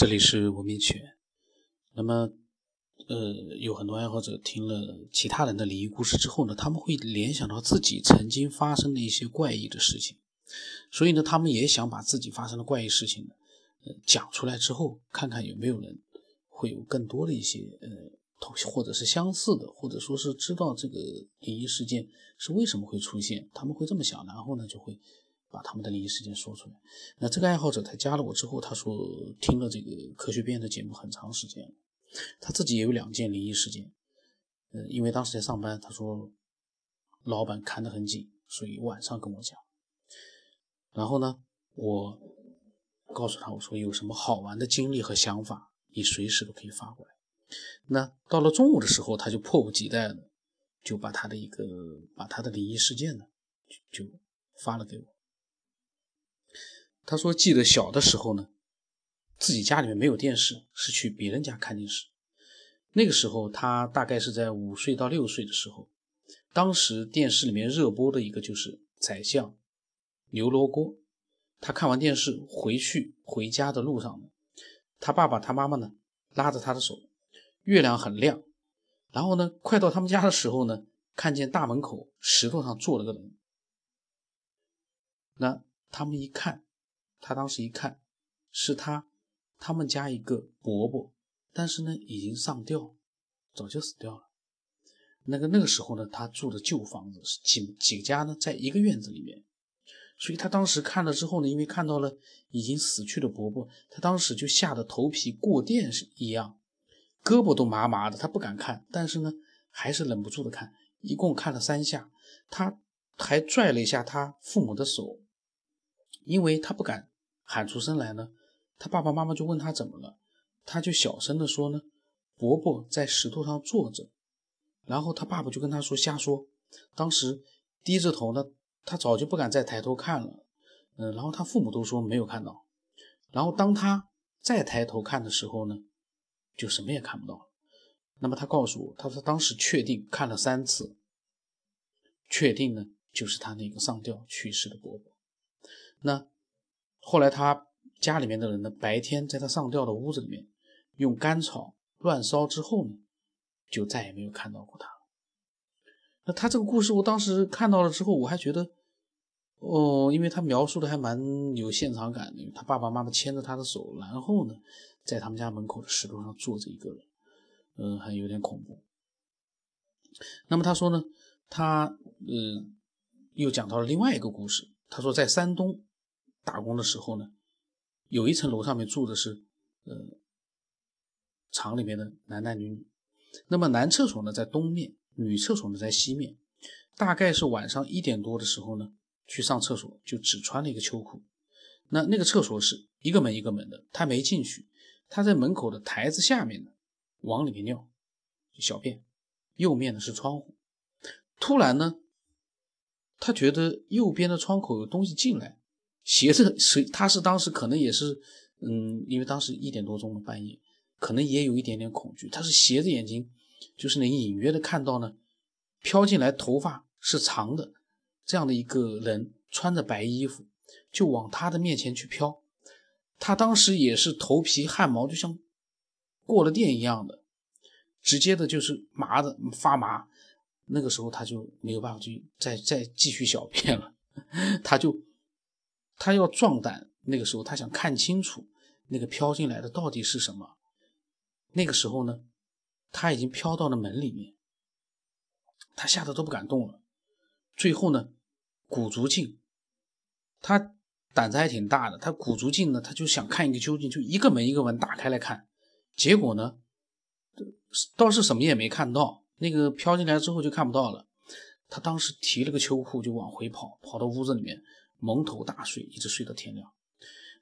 这里是文明犬。那么，呃，有很多爱好者听了其他人的灵异故事之后呢，他们会联想到自己曾经发生的一些怪异的事情，所以呢，他们也想把自己发生的怪异事情呢，呃，讲出来之后，看看有没有人会有更多的一些呃，同或者是相似的，或者说是知道这个灵异事件是为什么会出现，他们会这么想，然后呢，就会。把他们的灵异事件说出来。那这个爱好者他加了我之后，他说听了这个科学编的节目很长时间了，他自己也有两件灵异事件。呃，因为当时在上班，他说老板看得很紧，所以晚上跟我讲。然后呢，我告诉他我说有什么好玩的经历和想法，你随时都可以发过来。那到了中午的时候，他就迫不及待的就把他的一个把他的灵异事件呢就就发了给我。他说：“记得小的时候呢，自己家里面没有电视，是去别人家看电视。那个时候他大概是在五岁到六岁的时候，当时电视里面热播的一个就是《宰相牛罗锅》。他看完电视回去回家的路上呢，他爸爸他妈妈呢拉着他的手，月亮很亮。然后呢，快到他们家的时候呢，看见大门口石头上坐了个人。那他们一看。”他当时一看，是他他们家一个伯伯，但是呢已经上吊，早就死掉了。那个那个时候呢，他住的旧房子是几几家呢，在一个院子里面，所以他当时看了之后呢，因为看到了已经死去的伯伯，他当时就吓得头皮过电是一样，胳膊都麻麻的，他不敢看，但是呢还是忍不住的看，一共看了三下，他还拽了一下他父母的手，因为他不敢。喊出声来呢，他爸爸妈妈就问他怎么了，他就小声的说呢，伯伯在石头上坐着，然后他爸爸就跟他说瞎说，当时低着头呢，他早就不敢再抬头看了，嗯，然后他父母都说没有看到，然后当他再抬头看的时候呢，就什么也看不到了。那么他告诉我，他说当时确定看了三次，确定呢就是他那个上吊去世的伯伯，那。后来他家里面的人呢，白天在他上吊的屋子里面用干草乱烧之后呢，就再也没有看到过他。那他这个故事，我当时看到了之后，我还觉得，哦，因为他描述的还蛮有现场感的，他爸爸妈妈牵着他的手，然后呢，在他们家门口的石头上坐着一个人，嗯，还有点恐怖。那么他说呢，他嗯，又讲到了另外一个故事，他说在山东。打工的时候呢，有一层楼上面住的是，呃，厂里面的男男女女。那么男厕所呢在东面，女厕所呢在西面。大概是晚上一点多的时候呢，去上厕所就只穿了一个秋裤。那那个厕所是一个门一个门的，他没进去，他在门口的台子下面呢，往里面尿小便。右面呢是窗户。突然呢，他觉得右边的窗口有东西进来。斜着，是他是当时可能也是，嗯，因为当时一点多钟的半夜，可能也有一点点恐惧。他是斜着眼睛，就是能隐约的看到呢，飘进来头发是长的，这样的一个人穿着白衣服，就往他的面前去飘。他当时也是头皮汗毛就像过了电一样的，直接的就是麻的发麻。那个时候他就没有办法去再再继续小便了，他就。他要壮胆，那个时候他想看清楚那个飘进来的到底是什么。那个时候呢，他已经飘到了门里面，他吓得都不敢动了。最后呢，鼓足劲，他胆子还挺大的，他鼓足劲呢，他就想看一个究竟，就一个门一个门打开来看。结果呢，倒是什么也没看到，那个飘进来之后就看不到了。他当时提了个秋裤就往回跑，跑到屋子里面。蒙头大睡，一直睡到天亮。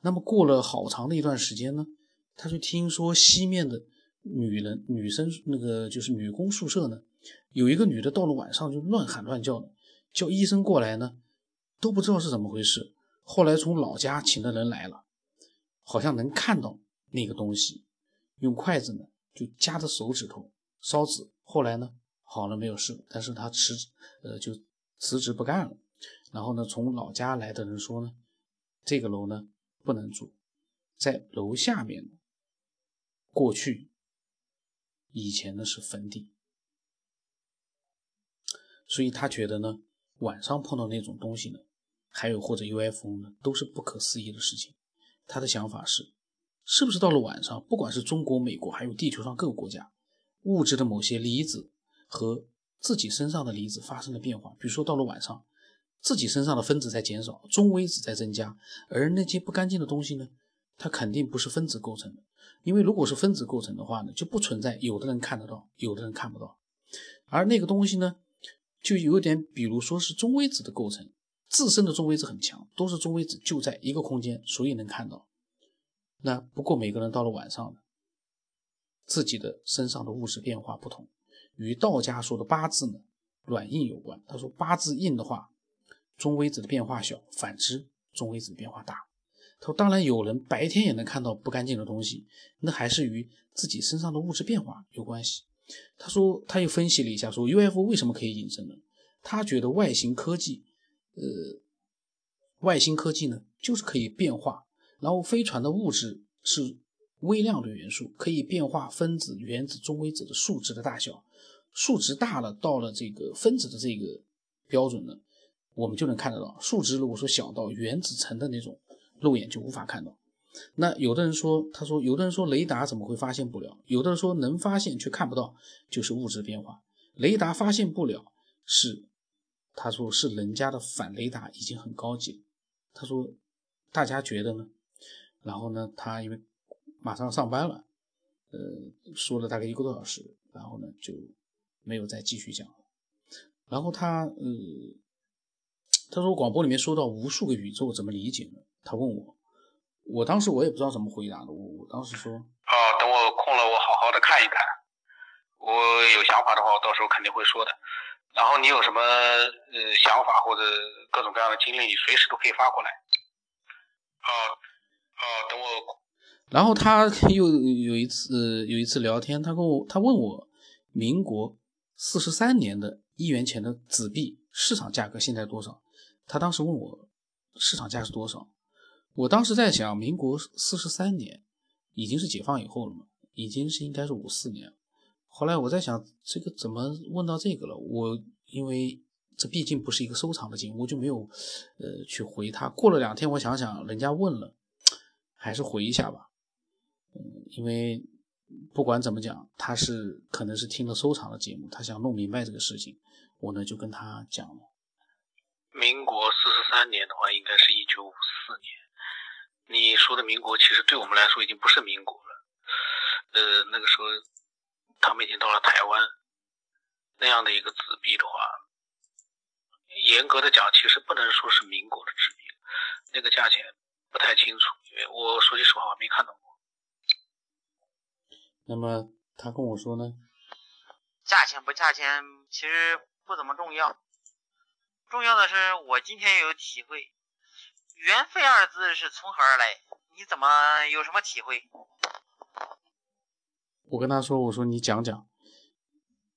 那么过了好长的一段时间呢，他就听说西面的女人、女生，那个就是女工宿舍呢，有一个女的到了晚上就乱喊乱叫的，叫医生过来呢，都不知道是怎么回事。后来从老家请的人来了，好像能看到那个东西，用筷子呢就夹着手指头烧纸。后来呢好了没有事，但是他辞呃就辞职不干了。然后呢，从老家来的人说呢，这个楼呢不能住，在楼下面过去以前呢是坟地，所以他觉得呢，晚上碰到那种东西呢，还有或者 UFO 呢，都是不可思议的事情。他的想法是，是不是到了晚上，不管是中国、美国，还有地球上各个国家，物质的某些离子和自己身上的离子发生了变化？比如说到了晚上，自己身上的分子在减少，中微子在增加，而那些不干净的东西呢，它肯定不是分子构成的，因为如果是分子构成的话呢，就不存在有的人看得到，有的人看不到，而那个东西呢，就有点比如说是中微子的构成。自身的中微子很强，都是中微子就在一个空间，所以能看到。那不过每个人到了晚上，自己的身上的物质变化不同，与道家说的八字呢软硬有关。他说八字硬的话，中微子的变化小；反之，中微子的变化大。他说当然有人白天也能看到不干净的东西，那还是与自己身上的物质变化有关系。他说他又分析了一下，说 UFO 为什么可以隐身呢？他觉得外星科技。呃，外星科技呢，就是可以变化。然后飞船的物质是微量的元素，可以变化分子、原子、中微子的数值的大小。数值大了，到了这个分子的这个标准呢，我们就能看得到。数值如果说小到原子层的那种，肉眼就无法看到。那有的人说，他说，有的人说雷达怎么会发现不了？有的人说能发现却看不到，就是物质变化。雷达发现不了是。他说是人家的反雷达已经很高级。他说，大家觉得呢？然后呢，他因为马上上班了，呃，说了大概一个多小时，然后呢就没有再继续讲了。然后他呃，他说广播里面说到无数个宇宙怎么理解呢？他问我，我当时我也不知道怎么回答的。我我当时说，啊，等我空了，我好好的看一看。我有想法的话，我到时候肯定会说的。然后你有什么呃想法或者各种各样的经历，你随时都可以发过来。啊啊，等我。然后他又有一次有一次聊天，他跟我他问我，民国四十三年的一元钱的纸币市场价格现在多少？他当时问我市场价是多少？我当时在想，民国四十三年已经是解放以后了嘛，已经是应该是五四年。后来我在想，这个怎么问到这个了？我因为这毕竟不是一个收藏的节目，我就没有呃去回他。过了两天，我想想，人家问了，还是回一下吧。嗯，因为不管怎么讲，他是可能是听了收藏的节目，他想弄明白这个事情，我呢就跟他讲了。民国四十三年的话，应该是一九五四年。你说的民国，其实对我们来说已经不是民国了。呃，那个时候。他们已经到了台湾，那样的一个纸币的话，严格的讲，其实不能说是民国的纸币，那个价钱不太清楚，因为我说句实话，我没看到过。那么他跟我说呢？价钱不价钱，其实不怎么重要，重要的是我今天有体会，“缘分”二字是从何而来？你怎么有什么体会？我跟他说：“我说你讲讲，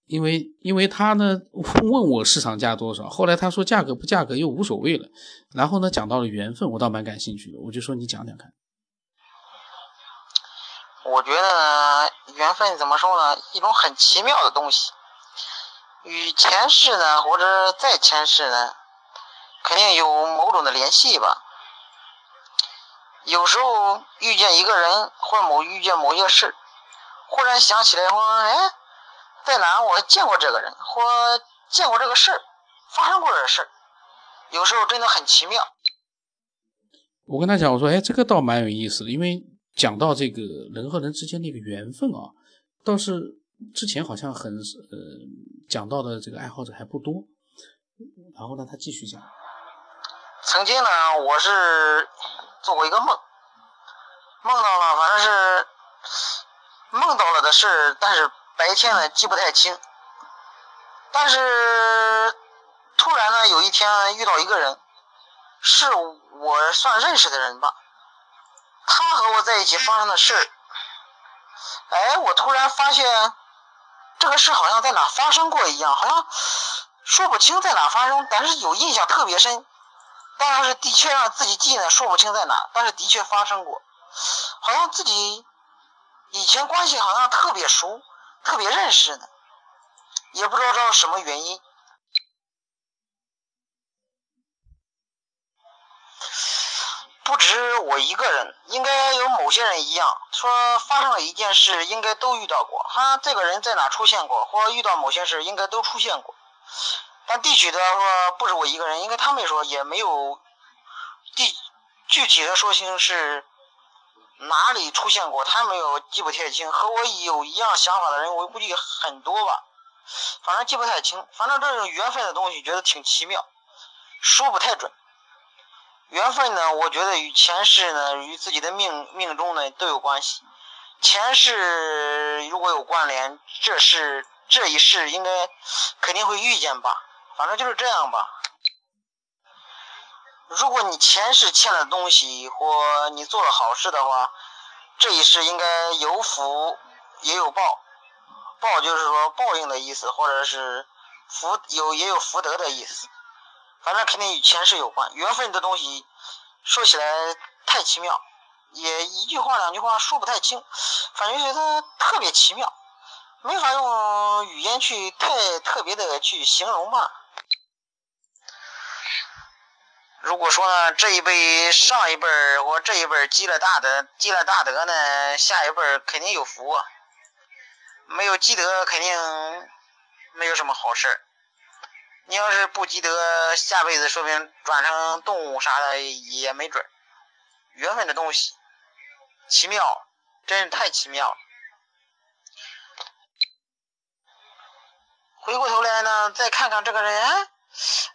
因为因为他呢问我市场价多少，后来他说价格不价格又无所谓了，然后呢讲到了缘分，我倒蛮感兴趣的，我就说你讲讲看。我觉得缘分怎么说呢？一种很奇妙的东西，与前世呢或者在前世呢，肯定有某种的联系吧。有时候遇见一个人，或某遇见某一个事。”忽然想起来，说：“哎，在哪我见过这个人，或见过这个事儿，发生过这事儿，有时候真的很奇妙。”我跟他讲，我说：“哎，这个倒蛮有意思的，因为讲到这个人和人之间的一个缘分啊，倒是之前好像很呃讲到的这个爱好者还不多。”然后呢，他继续讲：“曾经呢，我是做过一个梦，梦到了，反正是。”梦到了的事，但是白天呢记不太清。但是突然呢，有一天遇到一个人，是我算认识的人吧。他和我在一起发生的事，哎，我突然发现这个事好像在哪发生过一样，好像说不清在哪发生，但是有印象特别深。当然是的确让自己记得，说不清在哪，但是的确发生过，好像自己。以前关系好像特别熟，特别认识呢，也不知道这什么原因。不止我一个人，应该有某些人一样，说发生了一件事，应该都遇到过。他这个人在哪出现过，或者遇到某些事，应该都出现过。但地区的说不止我一个人，应该他们说也没有地具体的说清是哪里出现过，他没有记不太清。和我有一样想法的人，我估计很多吧，反正记不太清。反正这种缘分的东西，觉得挺奇妙，说不太准。缘分呢，我觉得与前世呢，与自己的命命中呢都有关系。前世如果有关联，这是这一世应该肯定会遇见吧。反正就是这样吧。如果你前世欠了东西，或你做了好事的话，这一世应该有福也有报。报就是说报应的意思，或者是福有也有福德的意思。反正肯定与前世有关，缘分的东西说起来太奇妙，也一句话两句话说不太清，反正觉得特别奇妙，没法用语言去太特别的去形容吧。如果说呢，这一辈上一辈儿或这一辈积了大德，积了大德呢，下一辈肯定有福啊。没有积德，肯定没有什么好事儿。你要是不积德，下辈子说不定转成动物啥的也没准。缘分的东西，奇妙，真是太奇妙了。回过头来呢，再看看这个人，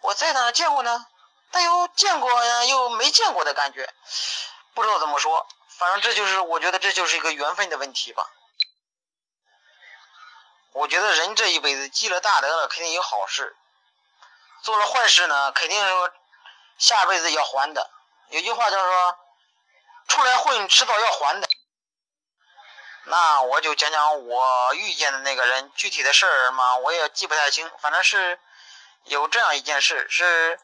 我在哪见过呢？但又见过又没见过的感觉，不知道怎么说。反正这就是，我觉得这就是一个缘分的问题吧。我觉得人这一辈子积了大德了，肯定有好事。做了坏事呢，肯定说下辈子要还的。有句话叫做“出来混，迟早要还的”。那我就讲讲我遇见的那个人具体的事儿嘛，我也记不太清。反正是有这样一件事，是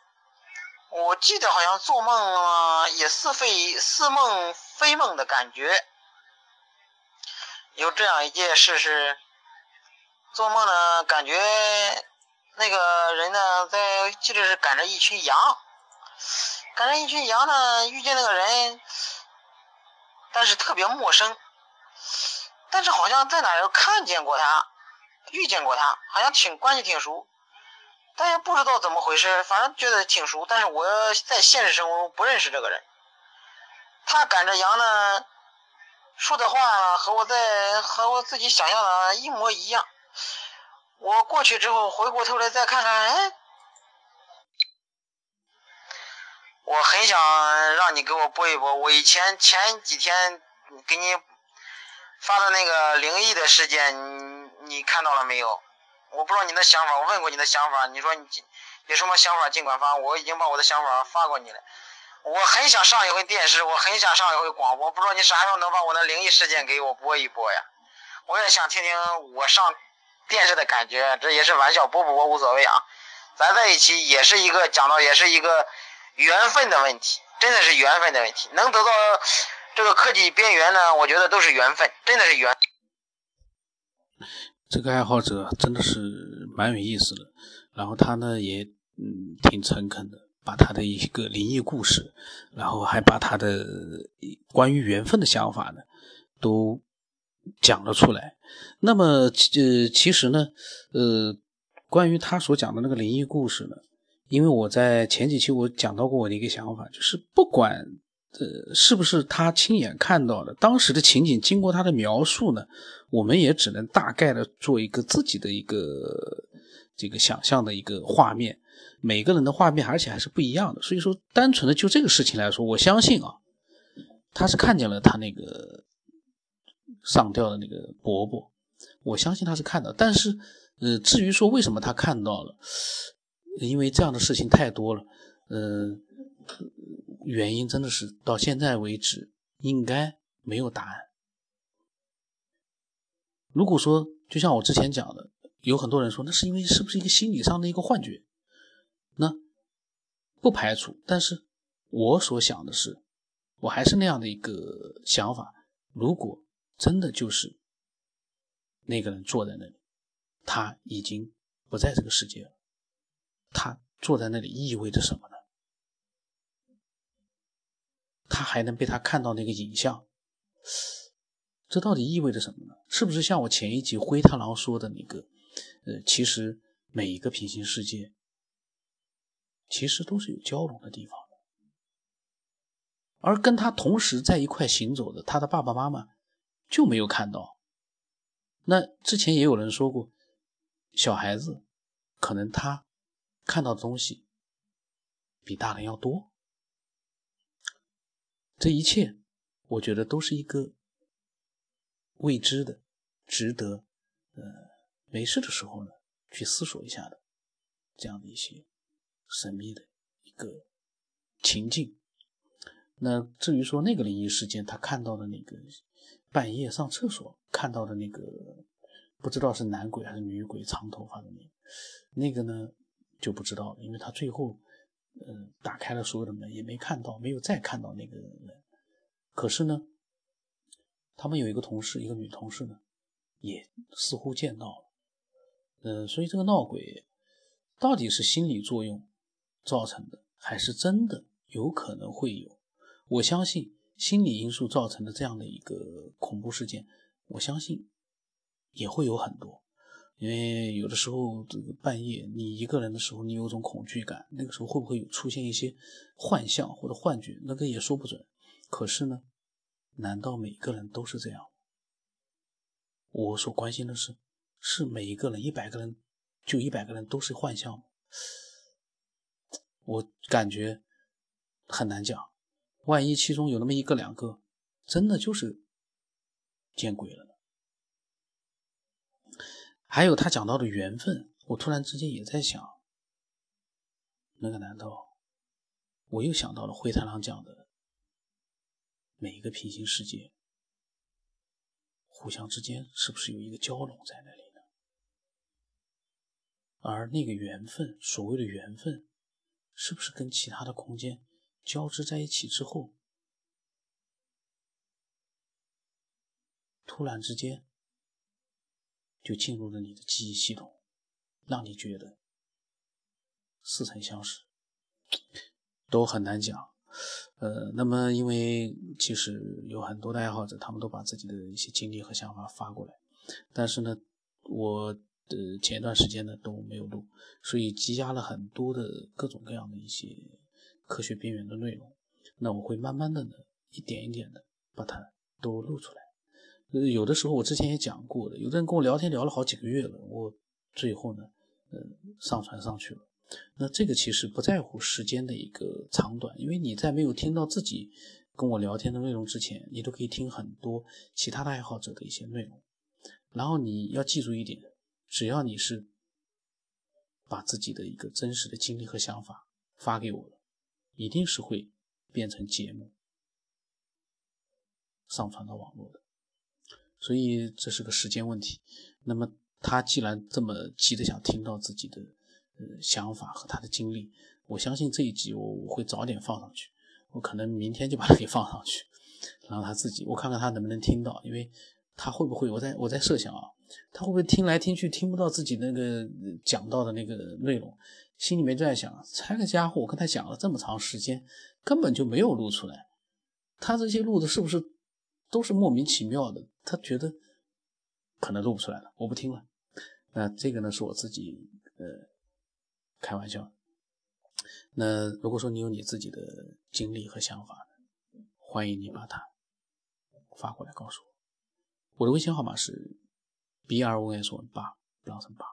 我记得好像做梦啊，也似非似梦非梦的感觉。有这样一件事是做梦呢，感觉。那个人呢，在记得是赶着一群羊，赶着一群羊呢，遇见那个人，但是特别陌生，但是好像在哪儿看见过他，遇见过他，好像挺关系挺熟，但也不知道怎么回事，反正觉得挺熟，但是我在现实生活中不认识这个人。他赶着羊呢，说的话和我在和我自己想象的一模一样。我过去之后，回过头来再看看，哎，我很想让你给我播一播。我以前前几天给你发的那个灵异的事件，你你看到了没有？我不知道你的想法，我问过你的想法，你说你有什么想法尽管发，我已经把我的想法发过你了。我很想上一回电视，我很想上一回广播，不知道你啥时候能把我的灵异事件给我播一播呀？我也想听听我上。电视的感觉，这也是玩笑，播不播无所谓啊。咱在一起也是一个讲到，也是一个缘分的问题，真的是缘分的问题。能得到这个科技边缘呢，我觉得都是缘分，真的是缘。这个爱好者真的是蛮有意思的，然后他呢也嗯挺诚恳的，把他的一个灵异故事，然后还把他的关于缘分的想法呢都。讲了出来，那么呃，其实呢，呃，关于他所讲的那个灵异故事呢，因为我在前几期我讲到过我的一个想法，就是不管呃是不是他亲眼看到的，当时的情景经过他的描述呢，我们也只能大概的做一个自己的一个这个想象的一个画面，每个人的画面而且还是不一样的，所以说单纯的就这个事情来说，我相信啊，他是看见了他那个。上吊的那个伯伯，我相信他是看到，但是，呃，至于说为什么他看到了，因为这样的事情太多了，呃，原因真的是到现在为止应该没有答案。如果说就像我之前讲的，有很多人说那是因为是不是一个心理上的一个幻觉，那不排除，但是我所想的是，我还是那样的一个想法，如果。真的就是那个人坐在那里，他已经不在这个世界了。他坐在那里意味着什么呢？他还能被他看到那个影像，这到底意味着什么呢？是不是像我前一集灰太狼说的那个？呃，其实每一个平行世界其实都是有交融的地方，而跟他同时在一块行走的他的爸爸妈妈就没有看到。那之前也有人说过，小孩子可能他看到的东西比大人要多。这一切，我觉得都是一个未知的、值得呃没事的时候呢去思索一下的这样的一些神秘的一个情境。那至于说那个灵异事件，他看到的那个半夜上厕所看到的那个不知道是男鬼还是女鬼，长头发的那个，那个呢就不知道了，因为他最后。呃，打开了所有的门，也没看到，没有再看到那个人。可是呢，他们有一个同事，一个女同事呢，也似乎见到了。嗯，所以这个闹鬼到底是心理作用造成的，还是真的有可能会有？我相信心理因素造成的这样的一个恐怖事件，我相信也会有很多。因为有的时候，这个半夜你一个人的时候，你有种恐惧感，那个时候会不会有出现一些幻象或者幻觉，那个也说不准。可是呢，难道每个人都是这样？我所关心的是，是每一个人，一百个人，就一百个人都是幻象吗？我感觉很难讲。万一其中有那么一个两个，真的就是见鬼了。还有他讲到的缘分，我突然之间也在想，那个难道我又想到了灰太狼讲的每一个平行世界，互相之间是不是有一个交融在那里呢？而那个缘分，所谓的缘分，是不是跟其他的空间交织在一起之后，突然之间？就进入了你的记忆系统，让你觉得似曾相识，都很难讲。呃，那么因为其实有很多的爱好者，他们都把自己的一些经历和想法发过来，但是呢，我的前一段时间呢都没有录，所以积压了很多的各种各样的一些科学边缘的内容。那我会慢慢的呢，一点一点的把它都录出来。呃，有的时候我之前也讲过的，有的人跟我聊天聊了好几个月了，我最后呢，呃，上传上去了。那这个其实不在乎时间的一个长短，因为你在没有听到自己跟我聊天的内容之前，你都可以听很多其他的爱好者的一些内容。然后你要记住一点，只要你是把自己的一个真实的经历和想法发给我了，一定是会变成节目上传到网络的。所以这是个时间问题。那么他既然这么急的想听到自己的呃想法和他的经历，我相信这一集我我会早点放上去。我可能明天就把它给放上去，然后他自己我看看他能不能听到，因为他会不会我在我在设想啊，他会不会听来听去听不到自己那个讲到的那个内容，心里面就在想，这个家伙我跟他讲了这么长时间，根本就没有录出来，他这些录的是不是都是莫名其妙的？他觉得可能录不出来了，我不听了。那这个呢是我自己呃开玩笑。那如果说你有你自己的经历和想法，欢迎你把它发过来告诉我。我的微信号码是 b r o s 八，b r o s 八。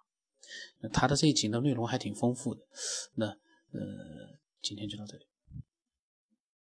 那他的这一集的内容还挺丰富的。那呃，今天就到这里。